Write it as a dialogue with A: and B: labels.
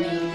A: Amen.